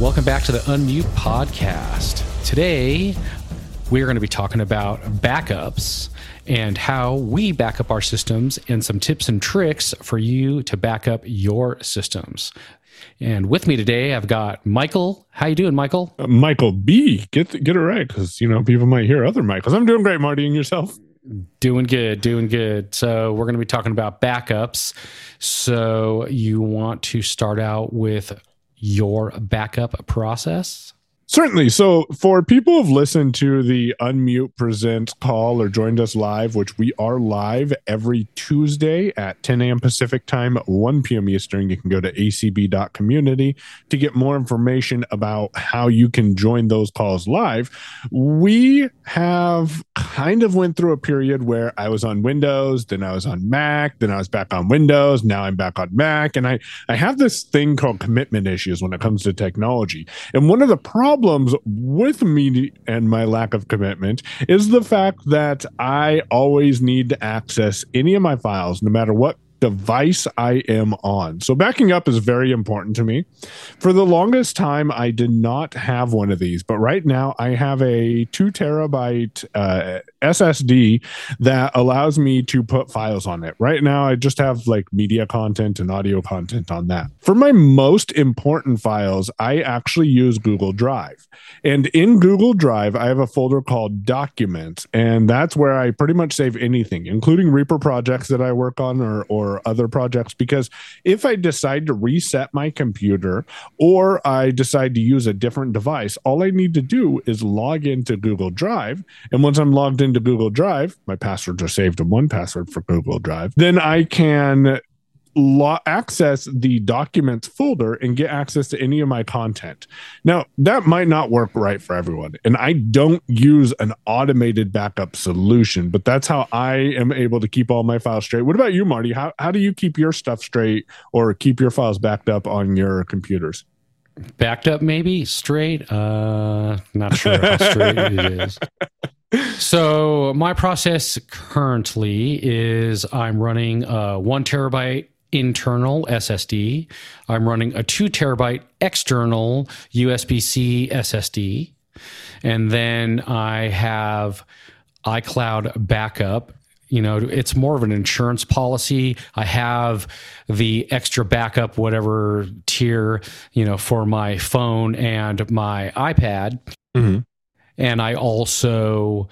Welcome back to the Unmute Podcast. Today, we're going to be talking about backups and how we back up our systems and some tips and tricks for you to back up your systems. And with me today, I've got Michael. How you doing, Michael? Uh, Michael B. Get get it right because you know people might hear other Michaels. I'm doing great, Marty, and yourself. Doing good, doing good. So we're going to be talking about backups. So you want to start out with your backup process? Certainly. So, for people who've listened to the Unmute Present call or joined us live, which we are live every Tuesday at 10 a.m. Pacific time, 1 p.m. Eastern, you can go to acb.community to get more information about how you can join those calls live. We have kind of went through a period where I was on Windows, then I was on Mac, then I was back on Windows, now I'm back on Mac, and I I have this thing called commitment issues when it comes to technology. And one of the problems problems with me and my lack of commitment is the fact that I always need to access any of my files, no matter what device I am on. So backing up is very important to me. For the longest time, I did not have one of these, but right now I have a two terabyte uh, SSD that allows me to put files on it. Right now, I just have like media content and audio content on that. For my most important files, I actually use Google Drive. And in Google Drive, I have a folder called Documents, and that's where I pretty much save anything, including Reaper projects that I work on or, or other projects because if I decide to reset my computer or I decide to use a different device, all I need to do is log into Google Drive. And once I'm logged into Google Drive, my passwords are saved in 1Password for Google Drive, then I can lo- access the documents folder and get access to any of my content. Now, that might not work right for everyone. And I don't use an automated backup solution, but that's how I am able to keep all my files straight. What about you, Marty? How, how do you keep your stuff straight or keep your files backed up on your computers? Backed up, maybe straight. Uh, not sure how straight it is. So my process currently is I'm running a one terabyte internal SSD. I'm running a two terabyte external USB C SSD. And then I have iCloud backup. You know, it's more of an insurance policy. I have the extra backup, whatever tier, you know, for my phone and my iPad. Mm-hmm. And I also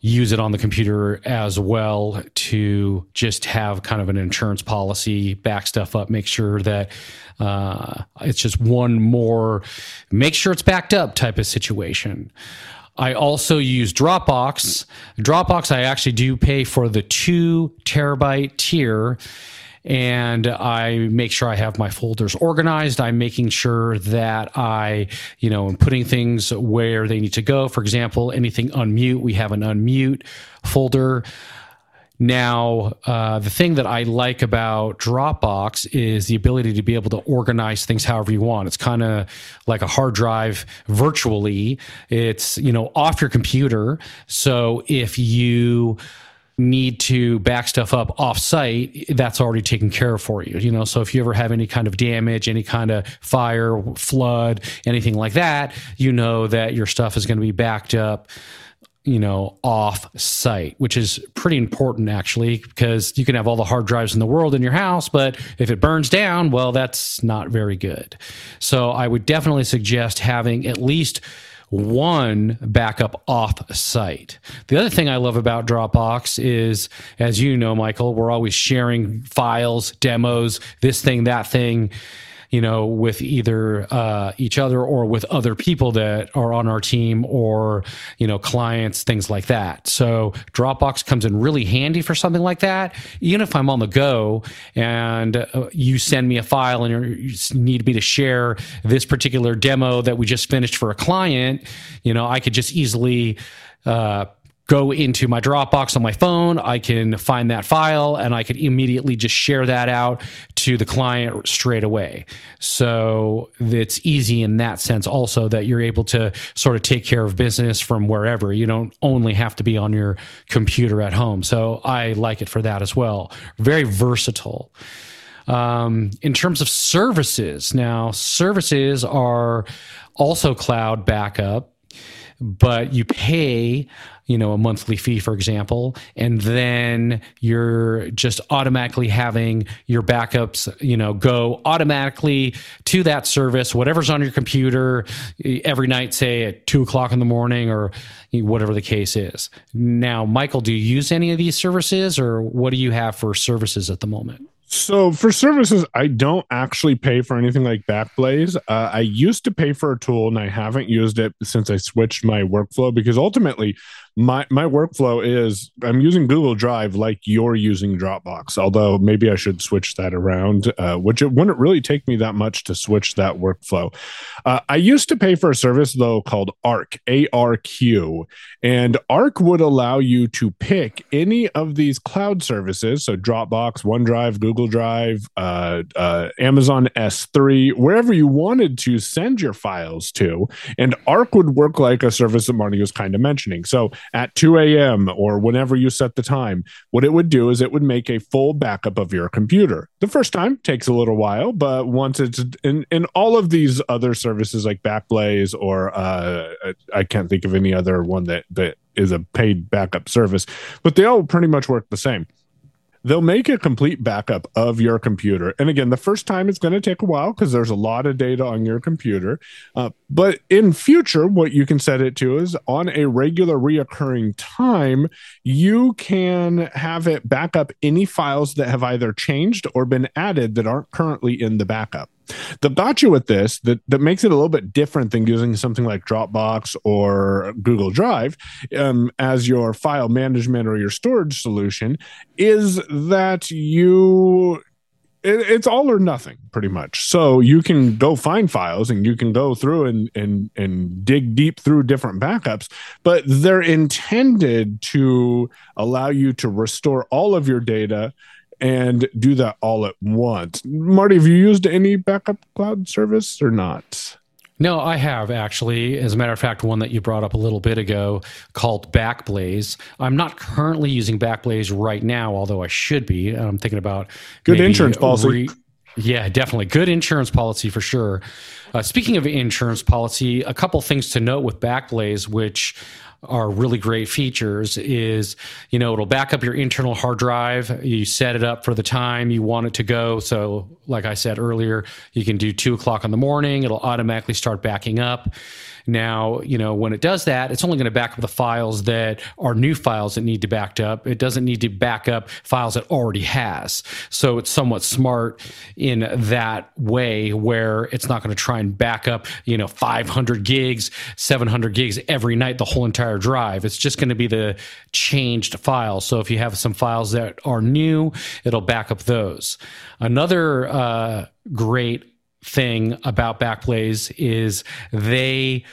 use it on the computer as well to just have kind of an insurance policy, back stuff up, make sure that uh, it's just one more, make sure it's backed up type of situation. I also use Dropbox. Dropbox, I actually do pay for the two terabyte tier and I make sure I have my folders organized. I'm making sure that I, you know, am putting things where they need to go. For example, anything unmute, we have an unmute folder. Now, uh, the thing that I like about Dropbox is the ability to be able to organize things however you want. It's kind of like a hard drive virtually. It's, you know, off your computer. So if you, need to back stuff up off site, that's already taken care of for you. You know, so if you ever have any kind of damage, any kind of fire, flood, anything like that, you know that your stuff is going to be backed up you know, off site, which is pretty important actually, because you can have all the hard drives in the world in your house, but if it burns down, well, that's not very good. So I would definitely suggest having at least one backup off site. The other thing I love about Dropbox is, as you know, Michael, we're always sharing files, demos, this thing, that thing you know, with either uh, each other or with other people that are on our team or, you know, clients, things like that. So Dropbox comes in really handy for something like that. Even if I'm on the go and uh, you send me a file and you need me to share this particular demo that we just finished for a client, you know, I could just easily, uh, go into my Dropbox on my phone. I can find that file and I can immediately just share that out to the client straight away. So it's easy in that sense also that you're able to sort of take care of business from wherever. You don't only have to be on your computer at home. So I like it for that as well. Very versatile. Um, in terms of services, now services are also cloud backup, but you pay you know, a monthly fee, for example, and then you're just automatically having your backups, you know, go automatically to that service, whatever's on your computer every night, say at two o'clock in the morning or whatever the case is. Now, Michael, do you use any of these services or what do you have for services at the moment? So for services, I don't actually pay for anything like Backblaze. Uh, I used to pay for a tool, and I haven't used it since I switched my workflow because ultimately, my my workflow is I'm using Google Drive like you're using Dropbox. Although maybe I should switch that around, uh, which it wouldn't really take me that much to switch that workflow. Uh, I used to pay for a service though called Arq A R Q, and Arq would allow you to pick any of these cloud services, so Dropbox, OneDrive, Google Drive, uh, uh Amazon S3, wherever you wanted to send your files to, and Arq would work like a service that Marty was kind of mentioning. So at 2 a.m. or whenever you set the time, what it would do is it would make a full backup of your computer. The first time takes a little while, but once it's in, in all of these other services like Backblaze or uh, I can't think of any other one that, that is a paid backup service, but they all pretty much work the same they'll make a complete backup of your computer. And again, the first time it's going to take a while because there's a lot of data on your computer. Uh, but in future, what you can set it to is on a regular reoccurring time, you can have it back up any files that have either changed or been added that aren't currently in the backup. The gotcha with this that, that makes it a little bit different than using something like Dropbox or Google Drive um, as your file management or your storage solution is that you it's all or nothing pretty much. So you can go find files and you can go through and and and dig deep through different backups but they're intended to allow you to restore all of your data and do that all at once. Marty, have you used any backup cloud service or not? No, I have actually. As a matter of fact, one that you brought up a little bit ago called Backblaze. I'm not currently using Backblaze right now, although I should be. I'm thinking about good insurance policy. Re- yeah, definitely. Good insurance policy for sure. Uh, speaking of insurance policy, a couple things to note with Backblaze, which are really great features is you know it'll back up your internal hard drive. You set it up for the time you want it to go. So like i said earlier you can do two o'clock in the morning. It'll automatically start backing up now, you know, when it does that, it's only going to back up the files that are new files that need to backed up. It doesn't need to back up files it already has. So it's somewhat smart in that way where it's not going to try and back up, you know, 500 gigs, 700 gigs every night, the whole entire drive. It's just going to be the changed files. So if you have some files that are new, it'll back up those. Another uh, great thing about Backblaze is they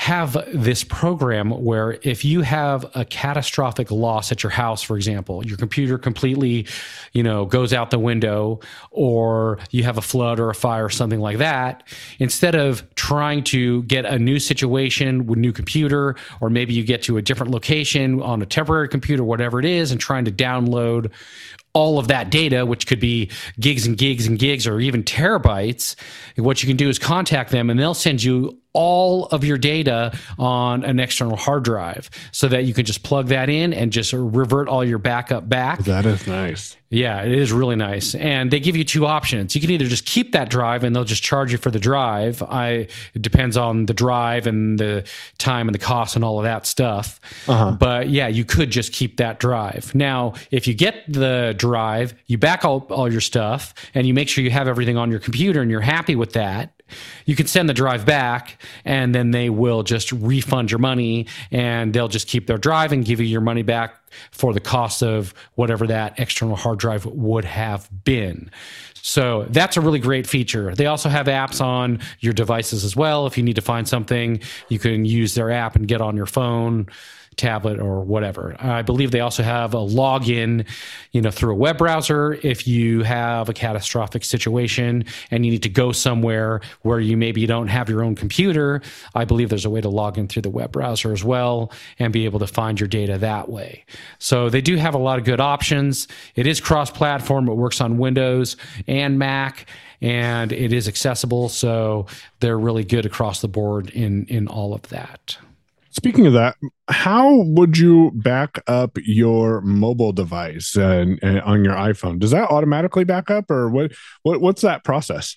have this program where if you have a catastrophic loss at your house for example your computer completely you know goes out the window or you have a flood or a fire or something like that instead of trying to get a new situation with new computer or maybe you get to a different location on a temporary computer whatever it is and trying to download all of that data, which could be gigs and gigs and gigs or even terabytes, what you can do is contact them and they'll send you all of your data on an external hard drive so that you can just plug that in and just revert all your backup back. That is nice. Yeah, it is really nice. And they give you two options. You can either just keep that drive and they'll just charge you for the drive. I it depends on the drive and the time and the cost and all of that stuff. Uh-huh. But yeah, you could just keep that drive. Now, if you get the drive, you back all, all your stuff and you make sure you have everything on your computer and you're happy with that you can send the drive back and then they will just refund your money and they'll just keep their drive and give you your money back for the cost of whatever that external hard drive would have been. So that's a really great feature. They also have apps on your devices as well. If you need to find something, you can use their app and get on your phone tablet or whatever. I believe they also have a login, you know, through a web browser if you have a catastrophic situation and you need to go somewhere where you maybe don't have your own computer. I believe there's a way to log in through the web browser as well and be able to find your data that way. So they do have a lot of good options. It is cross-platform. It works on Windows and Mac and it is accessible. So they're really good across the board in in all of that. Speaking of that, how would you back up your mobile device uh, on your iPhone? Does that automatically back up, or what? What what's that process?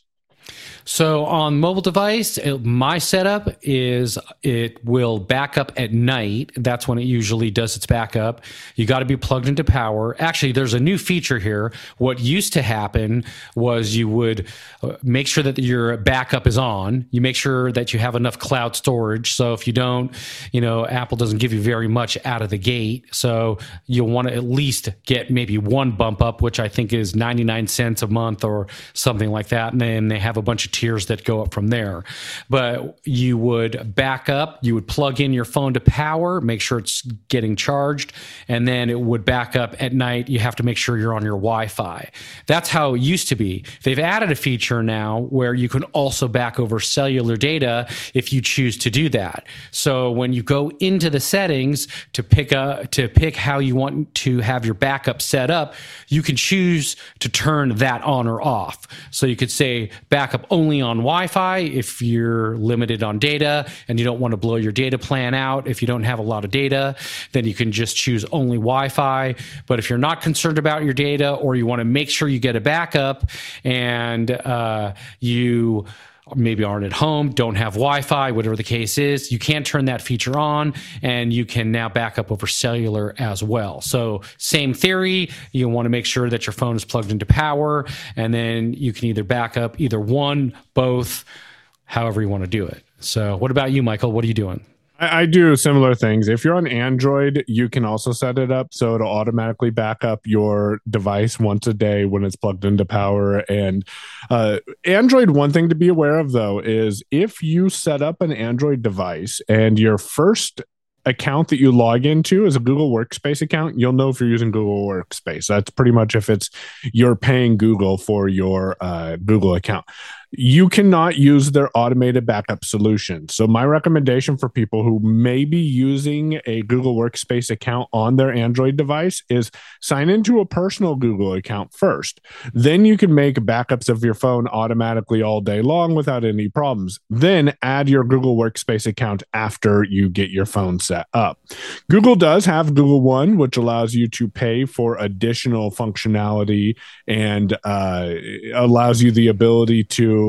So on mobile device, it, my setup is it will back up at night. That's when it usually does its backup. You got to be plugged into power. Actually, there's a new feature here. What used to happen was you would uh, make sure that your backup is on. You make sure that you have enough cloud storage. So if you don't, you know, Apple doesn't give you very much out of the gate. So you'll want to at least get maybe one bump up, which I think is 99 cents a month or something like that. And then they have a bunch of tiers that go up from there. But you would back up, you would plug in your phone to power, make sure it's getting charged, and then it would back up at night. You have to make sure you're on your Wi Fi. That's how it used to be. They've added a feature now where you can also back over cellular data if you choose to do that. So when you go into the settings to pick a to pick how you want to have your backup set up, you can choose to turn that on or off. So you could say backup only on Wi Fi if you're limited on data and you don't want to blow your data plan out. If you don't have a lot of data, then you can just choose only Wi Fi. But if you're not concerned about your data or you want to make sure you get a backup and uh, you maybe aren't at home, don't have Wi Fi, whatever the case is, you can turn that feature on and you can now back up over cellular as well. So, same theory, you want to make sure that your phone is plugged into power, and then you can either back up either one, both, however you want to do it. So, what about you, Michael? What are you doing? I, do similar things. If you're on Android, you can also set it up so it'll automatically back up your device once a day when it's plugged into power. And uh, Android, one thing to be aware of though is if you set up an Android device and your first account that you log into is a Google Workspace account, you'll know if you're using Google Workspace. That's pretty much if it's you're paying Google for your uh, Google account you cannot use their automated backup solution. So, my recommendation for people who may be using a Google Workspace account on their Android device is sign into a personal Google account first. Then you can make backups of your phone automatically all day long without any problems. Then add your Google Workspace account after you get your phone set up. Google does have Google One, which allows you to pay for additional functionality and uh, allows you the ability to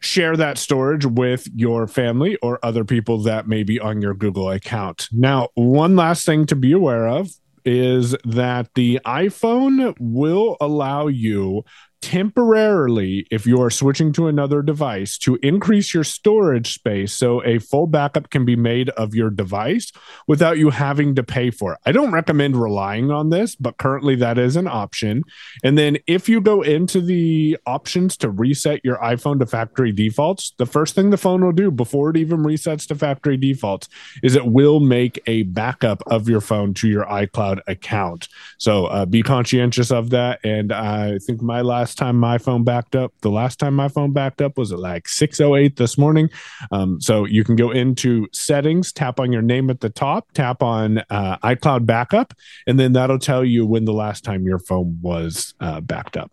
share that storage with your family or other people that may be on your Google account. Now, one last thing to be aware of is that the iPhone will allow you temporarily, if you are switching to another device, to increase your storage space so a full backup can be made of your device without you having to pay for it. I don't recommend relying on this, but currently that is an option. And then if you go into the options to reset your iPhone to factory defaults, the first thing the phone will do before it even resets to factory defaults is it will make a backup of your phone to your iCloud account. So uh, be conscientious of that. And I think my last last time my phone backed up. The last time my phone backed up was at like 6:08 this morning. Um, so you can go into settings, tap on your name at the top, tap on uh, iCloud backup, and then that'll tell you when the last time your phone was uh, backed up.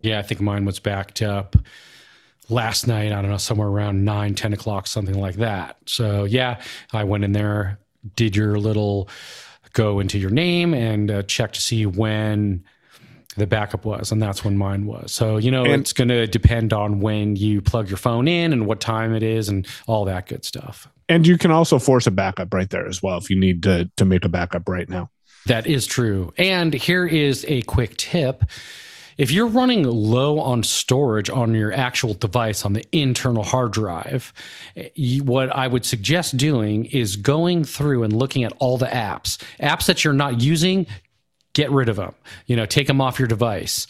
Yeah, I think mine was backed up last night. I don't know, somewhere around 9, 10 o'clock, something like that. So yeah, I went in there, did your little go into your name and uh, check to see when the backup was, and that's when mine was. So, you know, and, it's going to depend on when you plug your phone in and what time it is and all that good stuff. And you can also force a backup right there as well if you need to, to make a backup right now. That is true. And here is a quick tip. If you're running low on storage on your actual device on the internal hard drive, what I would suggest doing is going through and looking at all the apps. Apps that you're not using, get rid of them. You know, take them off your device.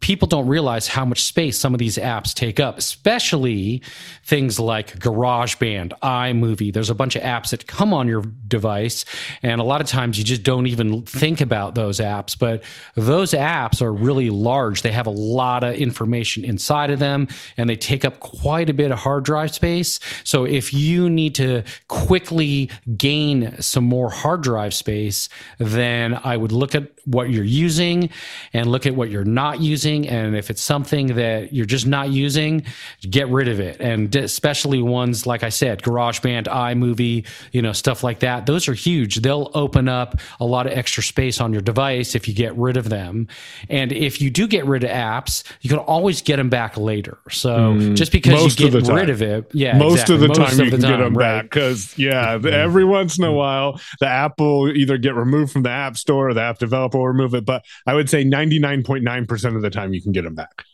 People don't realize how much space some of these apps take up, especially things like GarageBand, iMovie. There's a bunch of apps that come on your device, and a lot of times you just don't even think about those apps. But those apps are really large. They have a lot of information inside of them, and they take up quite a bit of hard drive space. So if you need to quickly gain some more hard drive space, then I would look at what you're using and look at what you're not using. And if it's something that you're just not using, get rid of it. And especially ones, like I said, GarageBand, iMovie, you know, stuff like that. Those are huge. They'll open up a lot of extra space on your device if you get rid of them. And if you do get rid of apps, you can always get them back later. So mm, just because you get rid of it, yeah, most exactly. of the most time of you the can time, get them right. back because yeah, mm-hmm. every once in a while the app will either get removed from the app store or the app developer will remove it. But I would say 99.9% of the time you can get them back.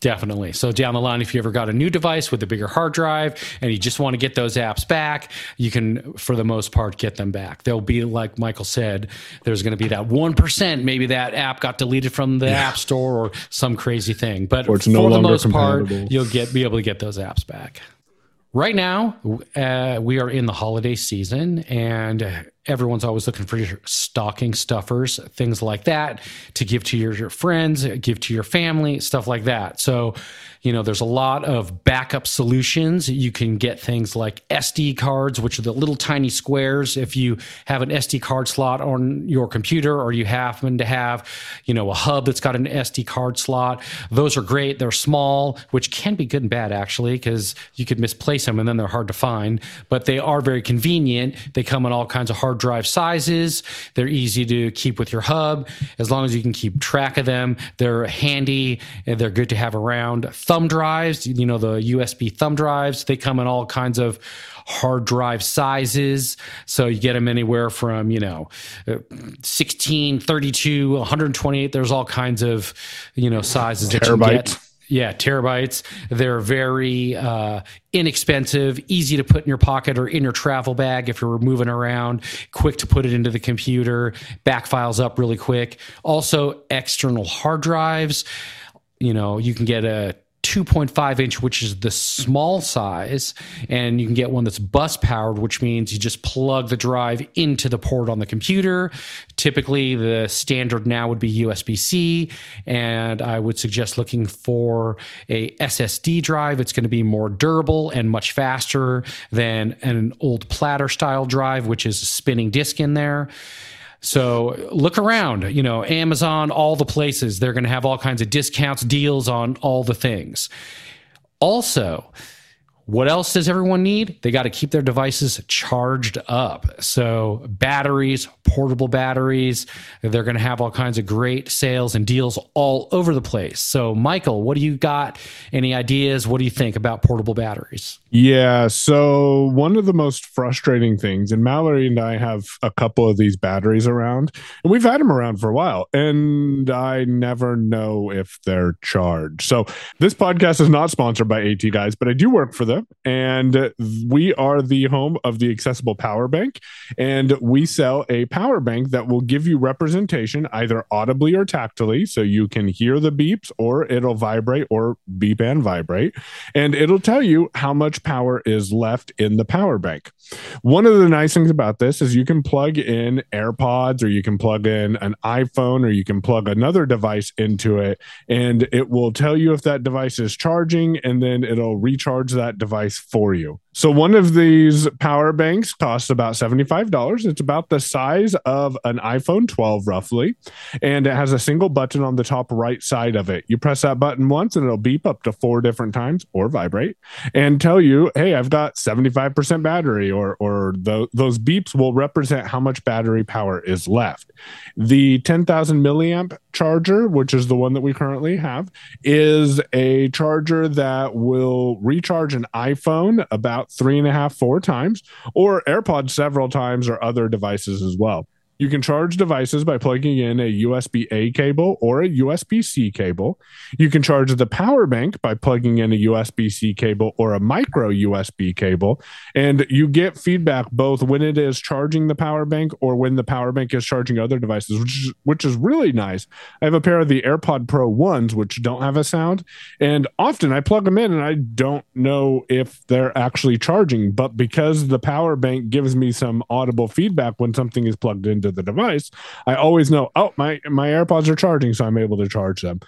Definitely. So down the line, if you ever got a new device with a bigger hard drive and you just want to get those apps back, you can, for the most part, get them back. They'll be like Michael said, there's going to be that one percent. Maybe that app got deleted from the yeah. app store or some crazy thing. But for the most part, you'll get be able to get those apps back. Right now, uh, we are in the holiday season, and everyone's always looking for your stocking stuffers, things like that to give to your, your, friends, give to your family, stuff like that. So, you know, there's a lot of backup solutions. You can get things like SD cards, which are the little tiny squares. If you have an SD card slot on your computer or you happen to have, you know, a hub that's got an SD card slot, those are great. They're small, which can be good and bad actually, because you could misplace them and then they're hard to find, but they are very convenient. They come in all kinds of hard drive sizes. They're easy to keep with your hub as long as you can keep track of them. They're handy and they're good to have around. Thumb drives, you know, the USB thumb drives, they come in all kinds of hard drive sizes. So you get them anywhere from, you know, uh, 16, 32, 128. There's all kinds of, you know, sizes that you get. Yeah, terabytes. They're very uh, inexpensive, easy to put in your pocket or in your travel bag if you're moving around, quick to put it into the computer, back files up really quick. Also, external hard drives. You know, you can get a 2.5 inch, which is the small size, and you can get one that's bus powered, which means you just plug the drive into the port on the computer. Typically, the standard now would be USB C, and I would suggest looking for a SSD drive. It's going to be more durable and much faster than an old platter style drive, which is a spinning disk in there. So look around, you know, Amazon, all the places, they're going to have all kinds of discounts, deals on all the things. Also, what else does everyone need? They got to keep their devices charged up. So, batteries, portable batteries, they're going to have all kinds of great sales and deals all over the place. So, Michael, what do you got? Any ideas? What do you think about portable batteries? Yeah. So, one of the most frustrating things, and Mallory and I have a couple of these batteries around, and we've had them around for a while, and I never know if they're charged. So, this podcast is not sponsored by AT Guys, but I do work for them and we are the home of the accessible power bank. And we sell a power bank that will give you representation either audibly or tactily. So you can hear the beeps or it'll vibrate or beep and vibrate. And it'll tell you how much power is left in the power bank. One of the nice things about this is you can plug in AirPods or you can plug in an iPhone or you can plug another device into it and it will tell you if that device is charging and then it'll recharge that device for you. So one of these power banks costs about $75. It's about the size of an iPhone 12 roughly, and it has a single button on the top right side of it. You press that button once and it'll beep up to four different times or vibrate and tell you, "Hey, I've got 75% battery," or or the, those beeps will represent how much battery power is left. The 10,000 milliamp charger, which is the one that we currently have, is a charger that will recharge an iPhone about three and a half, four times, or AirPods several times, or other devices as well. You can charge devices by plugging in a USB A cable or a USB C cable. You can charge the power bank by plugging in a USB C cable or a micro USB cable. And you get feedback both when it is charging the power bank or when the power bank is charging other devices, which is, which is really nice. I have a pair of the AirPod Pro 1s, which don't have a sound. And often I plug them in and I don't know if they're actually charging. But because the power bank gives me some audible feedback when something is plugged into the device, I always know, oh, my, my AirPods are charging, so I'm able to charge them.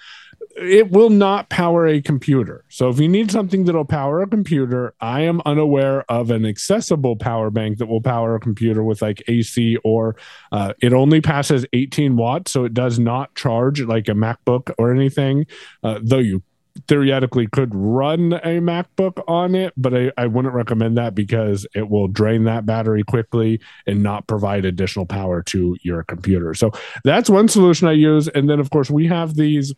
It will not power a computer. So if you need something that'll power a computer, I am unaware of an accessible power bank that will power a computer with like AC or uh, it only passes 18 watts. So it does not charge like a MacBook or anything, uh, though you theoretically could run a MacBook on it, but I, I wouldn't recommend that because it will drain that battery quickly and not provide additional power to your computer. So that's one solution I use. And then, of course, we have these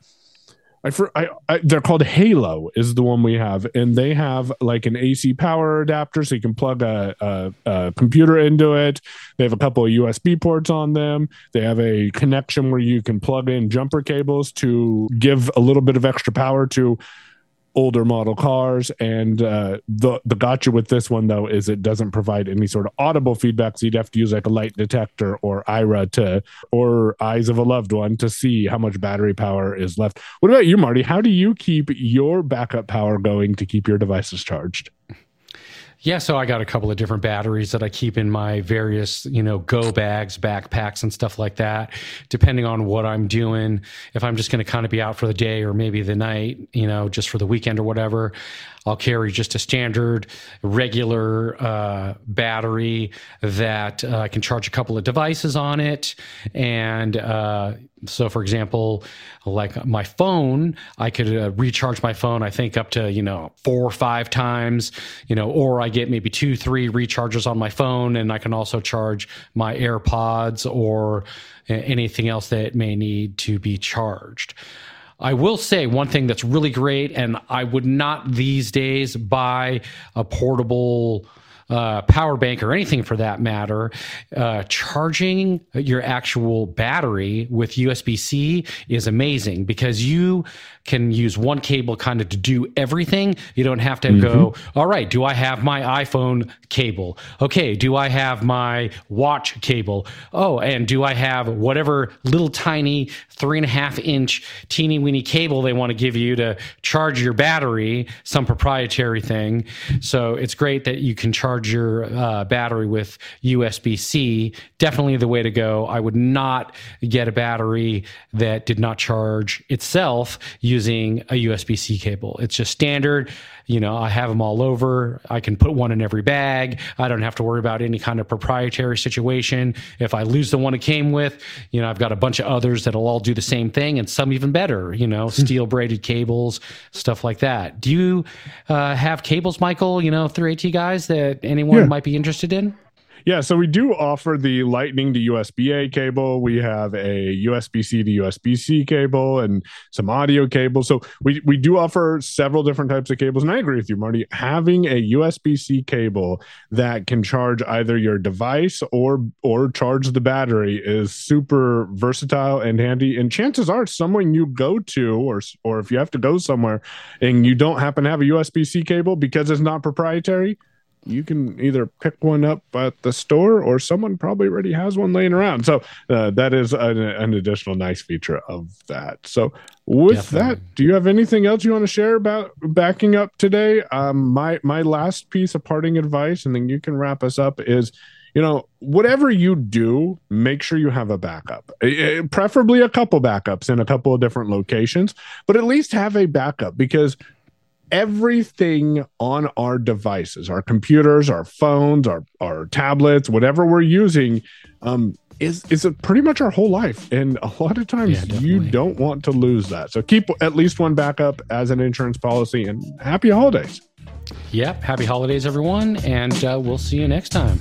I, for, I, I, they're called Halo is the one we have, and they have like an AC power adapter, so you can plug a, a, a, computer into it. They have a couple of USB ports on them. They have a connection where you can plug in jumper cables to give a little bit of extra power to older model cars. And uh, the the gotcha with this one though is it doesn't provide any sort of audible feedback, so you'd have to use like a light detector or Aira to or eyes of a loved one to see how much battery power is left. What about you, Marty? How do you keep your backup power going to keep your devices charged? Yeah, so I got a couple of different batteries that I keep in my various, you know, go bags, backpacks, and stuff like that, depending on what I'm doing. If I'm just going to kind of be out for the day or maybe the night, you know, just for the weekend or whatever, I'll carry just a standard, regular uh, battery that uh, can charge a couple of devices on it. And uh, so, for example, like my phone, I could uh, recharge my phone, I think, up to, you know, four or five times, you know, or I get maybe two, three recharges on my phone. And I can also charge my AirPods or anything else that may need to be charged. I will say one thing that's really great, and I would not these days buy a portable uh, power bank or anything for that matter, uh, charging your actual battery with USB C is amazing because you can use one cable kind of to do everything. You don't have to mm-hmm. go, all right, do I have my iPhone cable? Okay, do I have my watch cable? Oh, and do I have whatever little tiny three and a half inch teeny weeny cable they want to give you to charge your battery, some proprietary thing. So it's great that you can charge your uh, battery with USB C. Definitely the way to go. I would not get a battery that did not charge itself using a USB C cable. It's just standard. You know, I have them all over. I can put one in every bag. I don't have to worry about any kind of proprietary situation. If I lose the one it came with, you know, I've got a bunch of others that'll all do the same thing and some even better, you know, hmm. steel braided cables, stuff like that. Do you uh, have cables, Michael, you know, through AT guys that anyone yeah. might be interested in? Yeah, so we do offer the Lightning to USB A cable. We have a USB C to USB C cable and some audio cables. So we, we do offer several different types of cables. And I agree with you, Marty. Having a USB C cable that can charge either your device or or charge the battery is super versatile and handy. And chances are, someone you go to, or or if you have to go somewhere and you don't happen to have a USB C cable because it's not proprietary you can either pick one up at the store or someone probably already has one laying around. So uh, that is an, an, additional nice feature of that. So with Definitely. that, do you have anything else you want to share about backing up today? Um, my my last piece of parting advice, and then you can wrap us up is. You know, whatever you do, make sure you have a backup, preferably a couple backups in a couple of different locations, but at least have a backup because everything on our devices, our computers, our phones, our, our tablets, whatever we're using, um, is is pretty much our whole life. And a lot of times yeah, you don't want to lose that. So keep at least one backup as an insurance policy and happy holidays. Yep. Happy holidays, everyone. And uh, we'll see you next time.